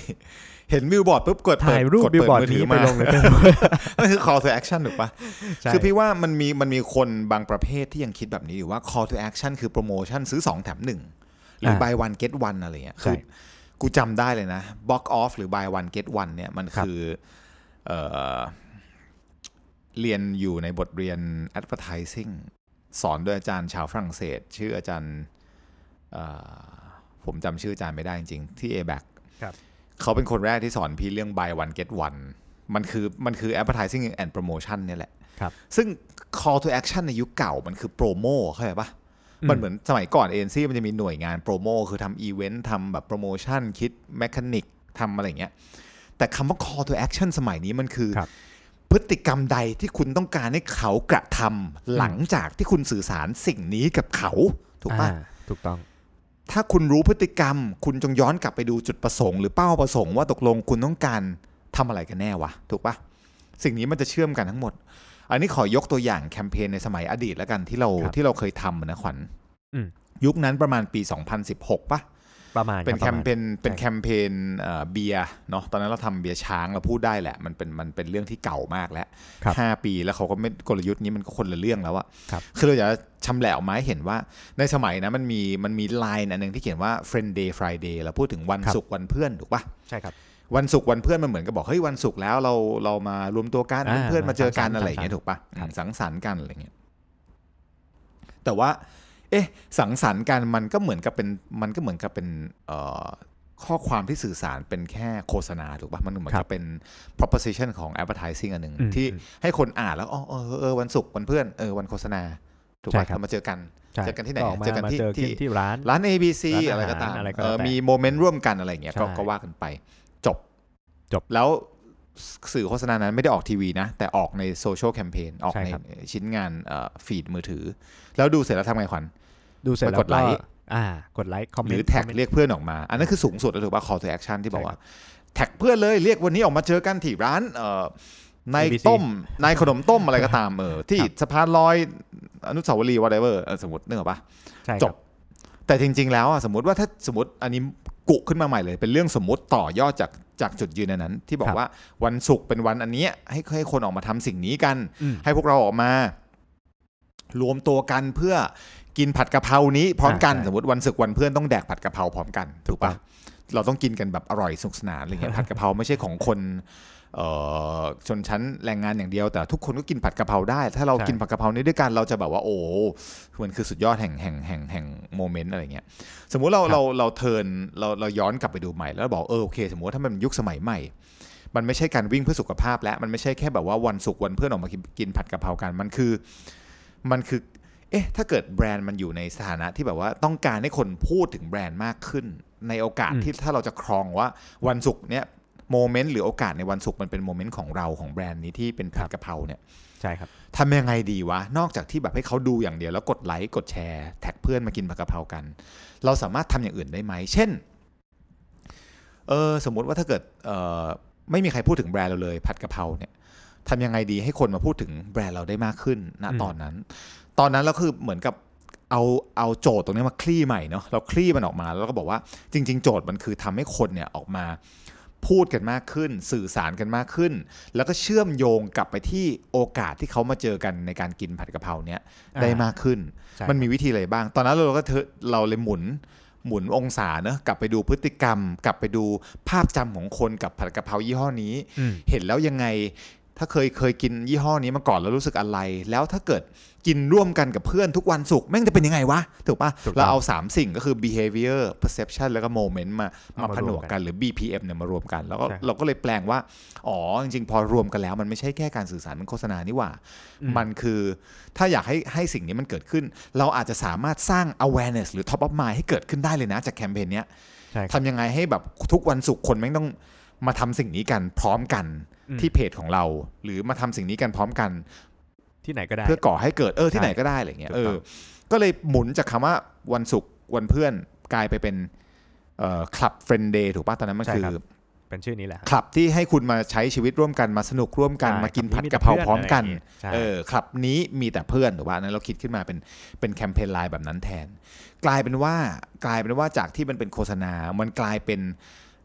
Speaker 1: เห็นบิลบอร์ดปุ๊บกดเปิด
Speaker 2: ถ่ายรูป
Speaker 1: กดเปิดมือถื
Speaker 2: นี้ไป
Speaker 1: มา
Speaker 2: ลงใน
Speaker 1: นั่นคือ call to action ถูกปะ
Speaker 2: ใช่
Speaker 1: คือพี่ว่ามันมีมันมีคนบางประเภทที่ยังคิดแบบนี้อยู่ว่า call to action คือโปรโมชั่นซื้อ 2 แถม1 หรือ buy one get one อะไรเงี้ย
Speaker 2: ใช่
Speaker 1: คือกูจำได้เลยนะ bogof หรือ buy one get one เนี่ยมัน
Speaker 2: ครับ
Speaker 1: คือเอ่อเรียนอยู่ในบทเรียน advertising สอนโดยอาจารย์ชาวฝรั่งเศส ชื่ออาจารย์เอ่อผมจำชื่ออาจารย์ไม่ได้จริงๆที่ a b a c
Speaker 2: ครับ
Speaker 1: เขาเป็นคนแรกที่สอนพี่เรื่อง buy one get one มันคือมันคือ advertising and promotion เนี่ยแหละ
Speaker 2: ครับ
Speaker 1: ซึ่ง call to action ในยุคเก่ามันคือโปรโมเข้าใจปะ มันเหมือนสมัยก่อนเอเจนซี่มันจะมีหน่วยงานโปรโมคือทำอีเวนต์ทำแบบโปรโมชั่นคิดแมคานิกทำอะไรอย่างเงี้ย แต่คำว่า call to action สมัยนี้มันคือ
Speaker 2: ครับ
Speaker 1: พฤติกรรมใดที่คุณต้องการให้เขากระทำหลังจากที่คุณสื่อสารสิ่งนี้กับเขา ถูกปะ
Speaker 2: อ่าถูกต้อง
Speaker 1: ถ้าคุณรู้พฤติกรรม คุณจงย้อนกลับไปดูจุดประสงค์หรือเป้าประสงค์ว่าตกลงคุณต้องการทำอะไรกันแน่วะ ถูกปะสิ่งนี้มันจะเชื่อมกันทั้งหมด อันนี้ขอยกตัวอย่างแคมเปญในสมัยอดีตแล้วกันที่เรา
Speaker 2: ครับ
Speaker 1: ที่เราเคยทำนะขวัญ
Speaker 2: อืม
Speaker 1: ยุคนั้นประมาณปี 2016ปะ
Speaker 2: ประมาณ
Speaker 1: เป็น
Speaker 2: รับ
Speaker 1: แค
Speaker 2: ระ
Speaker 1: ม
Speaker 2: มาณ
Speaker 1: เปญเป็น
Speaker 2: ใช่
Speaker 1: แคมเปญเอ่อเบียร์เนาะตอนนั้นเราทำเบียร์ช้างเราพูดได้แหละ มันเป็นมันเป็นเรื่องที่เก่ามากแล้ว
Speaker 2: ครับ
Speaker 1: ห้าปีแล้วเขาก็ไม่กลยุทธ์นี้มันก็คนละเรื่องแล้วอะ
Speaker 2: ครับ
Speaker 1: คือเราอยากจะชำแหละออกมาให้เห็นว่าในสมัยนะมันมีมันมีไลน์อันหนึ่งที่เขียนว่า friend day Friday เราพูดถึงวัน
Speaker 2: ครับ
Speaker 1: ศุกร์วันเพื่อนถูกปะ
Speaker 2: ใช่ครับ
Speaker 1: วันศุกร์วันเพื่อนมันเหมือนกับบอกเฮ้ยวันศุกร์แล้วเราเรามารวมตัวกัน
Speaker 2: อ่า
Speaker 1: เพื่อนๆมาเจอกัน
Speaker 2: สังสรรค์
Speaker 1: อะไรอย่างเงี้ยถูกปะ
Speaker 2: ครับ
Speaker 1: สังสรรค์กันอะไรเงี้ยแต่ว่า เอ๊ะ สังสรรค์กันมันก็เหมือนกับเป็นมันก็เหมือนกับเป็นเอ่อข้อความที่สื่อสารเป็นแค่โฆษณาถูกปะมันเหมือนกับเป็น proposition ของ advertising อันหนึ่ง
Speaker 2: อืม
Speaker 1: ที่
Speaker 2: อืม
Speaker 1: ให้คนอ่านแล้วอ๋อเออเออวันศุกร์วันเพื่อนเออวันโฆษณาถูก
Speaker 2: ใช่
Speaker 1: ปะ
Speaker 2: ครับ
Speaker 1: เรามาเจอกัน
Speaker 2: ใช่
Speaker 1: เจอกันที่ไหน
Speaker 2: ออกมา
Speaker 1: เจอกัน
Speaker 2: มา
Speaker 1: ที่
Speaker 2: เจอ
Speaker 1: ที่
Speaker 2: ที่ที่ร้าน
Speaker 1: ร้าน ABC
Speaker 2: ร้านอาหาร
Speaker 1: อะไรก็ตาม
Speaker 2: อะไรก็
Speaker 1: เออ
Speaker 2: แล้วแต่
Speaker 1: มีโมเมนต์ร่วมกันอะไรอย่างเงี้ยก็
Speaker 2: ใช่
Speaker 1: ก็ว่ากันไป จบ
Speaker 2: จบ
Speaker 1: แล้วสื่อโฆษณานั้นไม่ได้ออกทีวีนะ แต่ออกในโซเชียลแคมเปญออก
Speaker 2: ใช่
Speaker 1: ใน
Speaker 2: ครับ
Speaker 1: ชิ้นงานฟีดมือถือ แล้วดูเสร็จแล้วทำไงขวัญ
Speaker 2: ดูเสร็จแล้ว
Speaker 1: กดไลค์
Speaker 2: อ่ากดไลค์คอมเมนต์
Speaker 1: รือแท็ก
Speaker 2: คอมเมนต์
Speaker 1: เรียกเพื่อนออกมา อันนั้นคือสูงสุดแล้วถูกป่ะ call to action ที่บอก
Speaker 2: ใช่
Speaker 1: ว่า แท็กเพื่อนเลยเรียกวันนี้ออกมาเจอกันที่ร้านเอ่อนาย
Speaker 2: ABC
Speaker 1: ต้มนายขนมต้มอะไรก็ตามเออที่
Speaker 2: ครับ
Speaker 1: สะพานลอยอนุสาวรีย์ whatever เออสมมตินึกออกปะ
Speaker 2: ใช่
Speaker 1: จ
Speaker 2: ครับ บ
Speaker 1: แต่จริง ๆ แล้วอะสมมติว่าถ้าสมมติอันนี้กุขึ้นมาใหม่เลย เป็นเรื่องสมมติต่อยอดจากจากจุดยืนอันนั้น ที่บอก
Speaker 2: ครับ
Speaker 1: ว่าวันศุกร์เป็นวันอันเนี้ยให้ให้คนออกมาทำสิ่งนี้กัน
Speaker 2: อืม
Speaker 1: ให้พวกเราออกมา รวมตัวกันเพื่อกินผัดกะเพรานี้พร้อมกัน
Speaker 2: อ่าใช่
Speaker 1: สมมติวันศุกร์วันเพื่อนต้องแดกผัดกะเพราพร้อมกันถูก
Speaker 2: ถูกต้
Speaker 1: ปะ
Speaker 2: อง
Speaker 1: เราต้องกินกันแบบอร่อยสนุกสนานอะไรเงี้ยผัดกะเพราไม่ใช่ของคนเอ่อ ชนชั้นแรงงานอย่างเดียว แต่ทุกคนก็กินผัดกะเพราได้ ถ้าเรากินผัดกะเพรานี้ด้วยกันเราจะแบบว่าโอ้มันคือสุดยอดแห่งแห่งแห่งแห่งโมเมนต์อะไรเงี้ยสมมุติเราเราเราเทินเราเราย้อนกลับไปดูใหม่แล้วบอกเออโอเค สมมติถ้ามันยุคสมัยใหม่มันไม่ใช่การวิ่งเพื่อสุขภาพ แล้วมันไม่ใช่แค่แบบว่าวันศุกร์วันเพื่อนออกมากินผัดกะเพรากันมันคือ มันคือ เอ๊ะ ถ้าเกิดแบรนด์มันอยู่ในสถานะที่แบบว่าต้องการให้คนพูดถึงแบรนด์มากขึ้น ในโอกาสที่ถ้าเราจะครองว่าวันศุกร์เนี้ย moment หรือโอกาสในวันศุกร์มันเป็น moment ของเราของแบรนด์นี้ที่เป็นผัดกะเพราเนี่ย
Speaker 2: ใช่ครับ
Speaker 1: ทำยังไงดีวะ นอกจากที่แบบให้เขาดูอย่างเดียวแล้วกดไลค์กดแชร์แท็กเพื่อนมากินผัดกะเพรากัน เราสามารถทำอย่างอื่นได้ไหมเช่นเออสมมุติว่าถ้าเกิดเออไม่มีใครพูดถึงแบรนด์เราเลย ผัดกะเพราเนี่ยทำยังไงดีให้คนมาพูดถึงแบรนด์เราได้มากขึ้นณ
Speaker 2: อืม
Speaker 1: ตอนนั้น ตอนนั้นเราคือเหมือนกับเอาเอาโจทย์ตรงนี้มาคลี่ใหม่เนาะเราคลี่มันออกมาแล้วก็บอกว่าจริง ๆ โจทย์มันคือทำให้คนเนี่ยออกมา พูดกันมากขึ้น สื่อสารกันมากขึ้น แล้วก็เชื่อมโยงกลับไปที่โอกาสที่เขามาเจอกันในการกินผัดกะเพราเนี้ยได้มากขึ้น
Speaker 2: ใช่
Speaker 1: มันมีวิธีอะไรบ้าง ตอนนั้นเราก็เถอะเราเลยหมุนหมุนองศาเนอะกลับไปดูพฤติกรรม กลับไปดูภาพจำของคนกับผัดกะเพรายี่ห้อนี้
Speaker 2: อืม
Speaker 1: เห็นแล้วยังไง ถ้าเคยเคยกินยี่ห้อนี้มาก่อนแล้วรู้สึกอะไร แล้วถ้าเกิดกินร่วมกันกับเพื่อนทุกวันศุกร์แม่งจะเป็นยังไงวะ ถูกปะ
Speaker 2: ถูกต้อง
Speaker 1: เราเอา 3 สิ่งก็คือ behavior perception แล้วก็ moment มา
Speaker 2: เอา
Speaker 1: มา
Speaker 2: มา
Speaker 1: ผนวก
Speaker 2: รวมกัน
Speaker 1: กันหรือ BPM เนี่ยมารวมกัน แล้วก็
Speaker 2: ใช่
Speaker 1: เราก็เลยแปลงว่า อ๋อ จริงๆ พอรวมกันแล้วมันไม่ใช่แค่การสื่อสารเป็นโฆษณานี่หว่า
Speaker 2: อืม
Speaker 1: มันคือถ้าอยากให้ให้สิ่งนี้มันเกิดขึ้น เราอาจจะสามารถสร้าง awareness หรือ top of mind ให้เกิดขึ้นได้เลยนะจากแคมเปญเนี้ย
Speaker 2: ใช่ครับ
Speaker 1: ทำยังไงให้แบบทุกวันศุกร์คนแม่งต้องมาทำสิ่งนี้กันพร้อมกัน
Speaker 2: อืม
Speaker 1: ที่เพจของเรา หรือมาทำสิ่งนี้กันพร้อมกัน
Speaker 2: ที่ไหนก็ได้
Speaker 1: เพื่อก่อให้เกิดเออที่
Speaker 2: ใช่
Speaker 1: ไหนก็ได้อะไรเงี้ย
Speaker 2: ถู
Speaker 1: เอก
Speaker 2: ต้
Speaker 1: อ
Speaker 2: อง
Speaker 1: ก็เลยหมุนจากคำว่าวันศุกร์วันเพื่อนกลายไปเป็นเอ่อ club friend day ถูกป่ะตอนนั้นมัน
Speaker 2: ใช่
Speaker 1: คือ
Speaker 2: ครับเป็นชื่อนี้แหละครับ
Speaker 1: คลับที่ให้คุณมาใช้ชีวิตร่วมกันมาสนุกร่วมกัน
Speaker 2: ใช่
Speaker 1: มากิน
Speaker 2: คลั
Speaker 1: ผั
Speaker 2: บ
Speaker 1: ดกะเพราคลับนี้
Speaker 2: มีแต่
Speaker 1: พร้อมกัน
Speaker 2: เพื่อนอะไรอย่างเงี้ยใช่
Speaker 1: เออคลับนี้มีแต่เพื่อนถูกป่ะนั้นเราคิดขึ้นมาเป็นเป็นแคมเปญไลน์แบบนั้นแทน กลายเป็นว่ากลายเป็นว่าจากที่มันเป็นโฆษณา มันกลายเป็น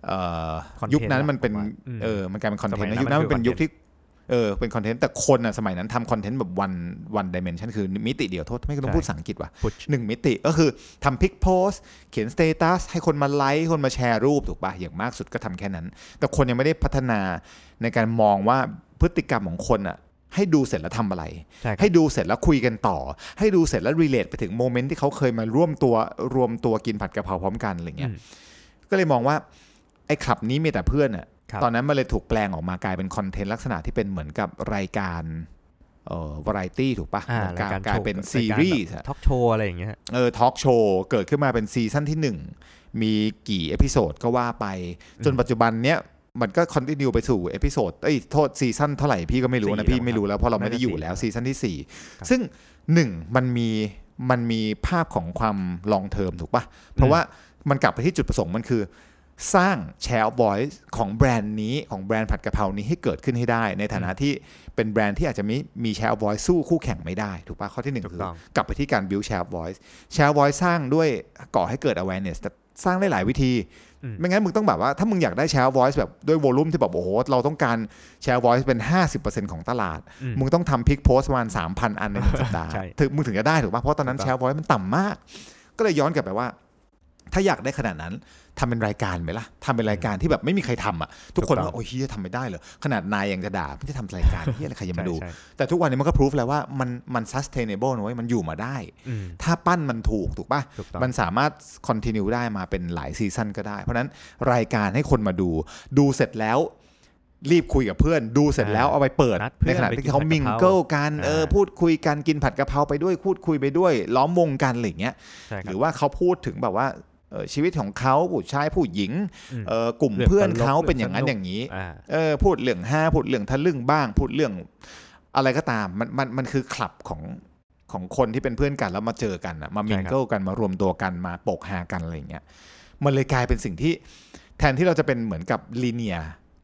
Speaker 1: เอ่อ
Speaker 2: content
Speaker 1: ยุคนั้นมันเป็น
Speaker 2: ผมว่าอืม
Speaker 1: เออมันกลายเป็นคอนเทนต์
Speaker 2: สมัยนั้
Speaker 1: นะ
Speaker 2: น
Speaker 1: ยุคนั้น
Speaker 2: มั
Speaker 1: มันนเป็น
Speaker 2: คือ
Speaker 1: ยุคที่เออเป็นคอนเทนต์แต่คนอะสมัยนั้นทำคอนเทนต์แบบ one one dimension คือมิติเดียวโทษไม่ต้องพูดภาษาอังกฤษว่ะ
Speaker 2: push
Speaker 1: หนึ่งมิติก็คือทำ pic post เขียน status ให้คนมาไลค์คนมาแชร์รูปถูกปะอย่างมากสุดก็ทำแค่นั้น แต่คนยังไม่ได้พัฒนาในการมองว่าพฤติกรรมของคนอะให้ดูเสร็จแล้วทำอะไร
Speaker 2: ใช่ครับ
Speaker 1: ให้ดูเสร็จแล้วคุยกันต่อ ให้ดูเสร็จแล้ว relate ไปถึง moment ที่เขาเคยมาร่วมตัวรวมตัวกินผัดกะเพราพร้อมกันอะไรเงี้ย
Speaker 2: อืม
Speaker 1: ก็เลยมองว่า ไอ้คลับนี้มีแต่เพื่อนอะ
Speaker 2: ครับ
Speaker 1: ตอนนั้นมันเลยถูกแปลงออกมากลายเป็นคอนเทนต์ลักษณะที่เป็นเหมือนกับรายการเอ่อวาไรตี้ถูกปะ
Speaker 2: อ่า
Speaker 1: เหมือนกับ
Speaker 2: รายการ
Speaker 1: กลาย
Speaker 2: โชว์
Speaker 1: เป็น
Speaker 2: รายการ
Speaker 1: ซีรีส์อะ
Speaker 2: ทอล์กโชว์อะไรอย่างเงี้ย
Speaker 1: เออทอล์กโชว์เกิดขึ้นมาเป็นซีซั่นที่ 1 มีกี่ episode ก็ว่าไป จนปัจจุบันเนี้ยมันก็ continue ไปสู่ episode เอ้ยโทษซีซั่นเท่าไหร่พี่ก็ไม่รู้
Speaker 2: สี่
Speaker 1: นะพี่
Speaker 2: แล้ว
Speaker 1: ไม่รู้แล้วเพราะเราไม่ได้
Speaker 2: น่าจะ
Speaker 1: อยู่
Speaker 2: สี่
Speaker 1: แล้ว
Speaker 2: ครับ
Speaker 1: ซีซั่นที่
Speaker 2: ครับ
Speaker 1: 4ซึ่งหนึ่งมันมีมันมีภาพของความ long term ถูกปะเพราะว่ามันกลับไปที่จุดประสงค์มันคือ สร้าง share voice ของแบรนด์นี้ของแบรนด์ผัดกะเพรานี้ให้เกิดขึ้นให้ได้ ในฐานะที่เป็นแบรนด์ที่อาจจะไม่มี share voice สู้คู่แข่งไม่ได้ ถูกปะข้อที่หนึ่ง
Speaker 2: ถูก
Speaker 1: คือ
Speaker 2: ต้อง
Speaker 1: กลับไปที่การ build share of voice share of voice สร้างด้วยก่อให้เกิด awareness แต่สร้างได้หลายวิธี
Speaker 2: อืม
Speaker 1: ไม่งั้นมึงต้องแบบว่าถ้ามึงอยากได้ share of voice แบบด้วย volume ที่แบบโอ้โหเราต้องการ share of voice เป็น 50%ของตลาด
Speaker 2: อืม
Speaker 1: มึงต้องทำ pick post ประมาณ3,000 อันในหนึ่งสัปดาห์
Speaker 2: ใช่
Speaker 1: ถึงมึงถึงจะได้ถูกป่ะเพราะตอนนั้น
Speaker 2: ถูกต้อง
Speaker 1: share of voice มันต่ำมาก ก็เลยย้อนกลับไปว่า ถ้าอยากได้ขนาดนั้นทำเป็นรายการไหมล่ะทำเป็นรายการที่แบบไม่มีใครทำอะทุกคน
Speaker 2: ถูกต้
Speaker 1: ว่า
Speaker 2: อง
Speaker 1: โอ้ยเฮียทำไม่ได้เหรอขนาดนายยังจะด่าไม่จะทำรายการเฮียอะไรใครจะมาดู
Speaker 2: ใช่
Speaker 1: แต่ทุกวันนี้มันก็พิสูจแล้วว่ามันมัน sustainable นะเว้ยมันอยู่มาได้
Speaker 2: อืม
Speaker 1: ถ้าปั้นมันถูกถูกป่ะ
Speaker 2: ถูกต้อง
Speaker 1: มันสามารถ continue ได้มาเป็นหลายซีซันก็ได้ เพราะฉะนั้นรายการให้คนมาดู ดูเสร็จแล้วรีบคุยกับเพื่อน ดูเสร็จแล้วเอาไปเปิด
Speaker 2: นัดเพื่
Speaker 1: ใน
Speaker 2: อน
Speaker 1: ขณะ
Speaker 2: ไปกิน
Speaker 1: ที่เขา
Speaker 2: ผัดกะเพรา
Speaker 1: มิงเกิลกันเออ
Speaker 2: อ่า
Speaker 1: พูดคุยกันกินผัดกะเพราไปด้วยพูดคุยไปด้วย ล้อมวงกันอะไรอย่างเงี้ย
Speaker 2: ใช่ค
Speaker 1: ห
Speaker 2: รับ
Speaker 1: รือว่าเขาพูดถึงแบบว่าเออ ชีวิตของเขาผู้ชายผู้หญิง
Speaker 2: อืม
Speaker 1: เออกลุ่ม
Speaker 2: เรื่อง
Speaker 1: เพื่อน
Speaker 2: ตลก
Speaker 1: เขาเป็น
Speaker 2: เรื่
Speaker 1: อ
Speaker 2: อง
Speaker 1: ย่างนั้น
Speaker 2: สนุก
Speaker 1: อย่างนี้
Speaker 2: อ่า
Speaker 1: เออพูดเรื่องห้าพูดเรื่องทะลึ่งบ้าง พูดเรื่องอะไรก็ตามมันมันมันคือคลับของของคนที่เป็นเพื่อนกันแล้วมาเจอกันอะมา mingle กันมารวมตัวกันมาโปกฮากันอะไรอย่างเงี้ยมันเลยกลายเป็นสิ่งที่แทนที่เราจะเป็นเหมือนกับ linear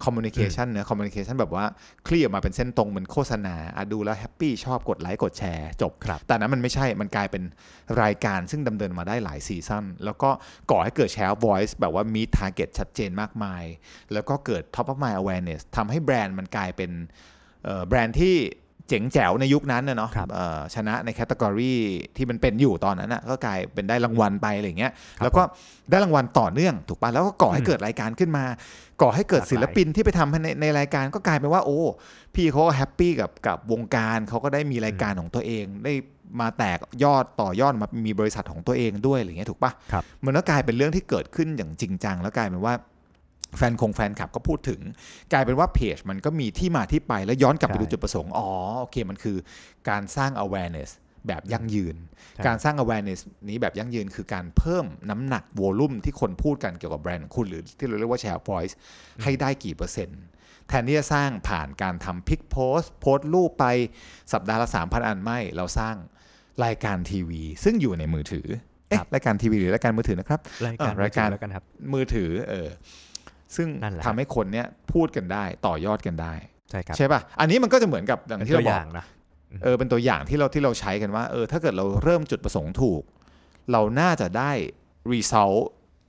Speaker 1: communication เนอะ communication แบบว่าคลี่ออกมาเป็นเส้นตรงเหมือนโฆษณาอะดูแล้วแฮปปี้ชอบกดไลค์กดแชร์จบ
Speaker 2: ครับ
Speaker 1: แต่นั้นมันไม่ใช่มันกลายเป็นรายการซึ่งดำเนินมาได้หลายซีซั่นแล้วก็ก่อให้เกิดแชร์ voice แบบว่ามี target ชัดเจนมากมาย แล้วก็เกิด top of mind awareness ทำให้แบรนด์มันกลายเป็นเอ่อแบรนด์ที่ เจ๋งแจ๋วในยุคนั้นนะเนาะ
Speaker 2: ครับ
Speaker 1: เอ่อชนะใน category ที่มันเป็นอยู่ตอนนั้นนะก็กลายเป็นได้รางวัลไปอะไรอย่างเงี้ย
Speaker 2: ครับ
Speaker 1: แล้วก็ได้รางวัลต่อเนื่องถูกปะแล้วก็ก่อให้เกิดรายการขึ้นมา ก่อให้เกิด
Speaker 2: หลากหลาย
Speaker 1: ศิลปินที่ไปทำให้ในในรายการก็กลายเป็นว่า โอ้ พี่เขาก็แฮปปี้กับกับวงการเขาก็ได้มีรายการของตัวเองได้มาแตกยอดต่อยอดมามีบริษัทของตัวเองด้วยอะไรเงี้ยถูกปะ
Speaker 2: ครับ
Speaker 1: มันก็กลายเป็นเรื่องที่เกิดขึ้นอย่างจริงจังแล้วกลายเป็นว่า แฟนคงแฟนคลับก็พูดถึง กลายเป็นว่าเพจมันก็มีที่มาที่ไปแล้วย้อนกลับไป
Speaker 2: ใช่
Speaker 1: ดูจุดประสงค์ อ๋อโอเคมันคือการสร้าง awareness แบบยั่งยืน
Speaker 2: ใช่
Speaker 1: การสร้าง awareness นี้แบบยั่งยืน คือการเพิ่มน้ำหนัก volume ที่คนพูดกันเกี่ยวกับแบรนด์ของคุณหรือที่เราเรียกว่า share voice ให้ได้กี่เปอร์เซ็นต์ แทนที่จะสร้างผ่านการทำพิกโพสโพสต์รูปไปสัปดาห์ละ 3,000 อันไม่ เราสร้างรายการทีวี ซึ่งอยู่ในมือถือเอ๊ะ
Speaker 2: ครับ
Speaker 1: รายการทีวีหรือรายการมือถือนะครับ
Speaker 2: รายการ
Speaker 1: เออรายการ
Speaker 2: แล้วกันครับ
Speaker 1: มือถือเออ ซึ่ง
Speaker 2: นั่นแหละ
Speaker 1: ทำให้คนเนี้ยพูดกันได้ต่อยอดกันได้
Speaker 2: ใช่ครับ
Speaker 1: ใช่ป่ะอันนี้มันก็จะเหมือนกับอย่าง
Speaker 2: เป็น
Speaker 1: ที่
Speaker 2: ตัว
Speaker 1: เราบ
Speaker 2: อ
Speaker 1: อก
Speaker 2: ย่างนะ
Speaker 1: เออเป็นตัวอย่างที่เราที่เราใช้กันว่าเออถ้าเกิดเราเริ่มจุดประสงค์ถูก เราน่าจะได้ result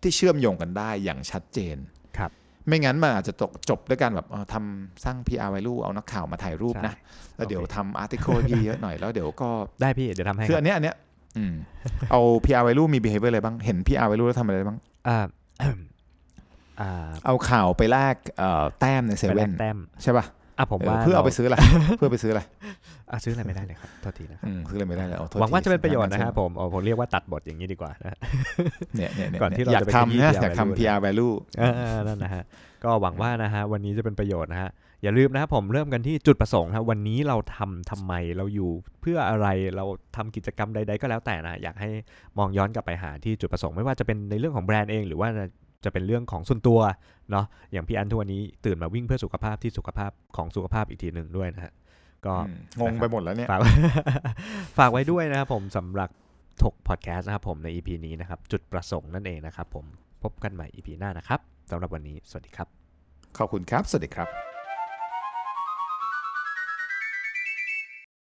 Speaker 1: ที่เชื่อมโยงกันได้อย่างชัดเจน
Speaker 2: ครับ
Speaker 1: ไม่งั้นมันอาจจะตกจบด้วยการแบบเออทำสร้าง PR value เอานักข่าวมาถ่ายรูปนะแล้วเดี๋ยว
Speaker 2: โอเค
Speaker 1: ทำ article พี่เยอะหน่อยแล้วเดี๋ยวก็
Speaker 2: ได้พี่เดี๋ยวทำให้
Speaker 1: คือ
Speaker 2: ค
Speaker 1: อั
Speaker 2: รับ
Speaker 1: นเนี้ยอันเนี้ยอืมเอา PR value มี behavior อะไรบ้างเห็น PR value แล้วทำอะไรบ้าง
Speaker 2: อ่าอ่า
Speaker 1: เอาข่าวไปแลกเอ่อแต้มในเซ
Speaker 2: ไปแล
Speaker 1: เว่น
Speaker 2: กแต้ม
Speaker 1: ใช่ป่ะ
Speaker 2: อะผม
Speaker 1: เออ
Speaker 2: ว่า
Speaker 1: เพื่อเอาไป
Speaker 2: ร
Speaker 1: ซื้ออะไรเพื่อไปซื้ออะไร
Speaker 2: อะซื้ออะไรไม่ได้เลยครับโทษทีนะครับ
Speaker 1: อืมซื้ออะไรไม่ได้เลยเอาโทษ
Speaker 2: หวังว่า
Speaker 1: ที
Speaker 2: จะเป็นประโยชน์นะ
Speaker 1: ซื้
Speaker 2: ฮะ
Speaker 1: อ
Speaker 2: ผมเอาผมเรียกว่าตัดบทอย่างนี้ดีกว่านะ
Speaker 1: เนี่ยเนี่ยเนี่ย
Speaker 2: ก่อนที่เรา
Speaker 1: อยาก
Speaker 2: จะไป
Speaker 1: ทำนะ
Speaker 2: ขยี้ PR
Speaker 1: อยากทำ
Speaker 2: value
Speaker 1: PR value
Speaker 2: เออนั่นนะฮะก็หวังว่านะฮะวันนี้จะเป็นประโยชน์นะฮะอย่าลืมนะครับผมเริ่มกันที่จุดประสงค์ครับวันนี้เราทำทำไมเราอยู่เพื่ออะไรเราทำกิจกรรมใด ๆ ก็แล้วแต่นะอยากให้มองย้อนกลับไปหาที่จุดประสงค์ไม่ว่าจะเป็นในเรื่องของแบรนด์เอง หรือว่า จะเป็นเรื่องของส่วนตัวเนาะอย่างพี่อันทุกวันนี้ตื่นมาวิ่งเพื่อสุขภาพที่สุขภาพของสุขภาพอีกทีหนึ่งด้วยนะฮะก็
Speaker 1: อืมงงไปหมดแล้วเนี่ย
Speaker 2: ฝากฝากไว้ด้วยนะครับผมสำหรับถกพอดแคสต์นะครับผมใน EP นี้นะครับ จุดประสงค์นั่นเองนะครับผมพบกันใหม่ EP หน้านะครับสำหรับวันนี้ สวัสดีครับ
Speaker 1: ขอบคุณครับ สวัสดีครับ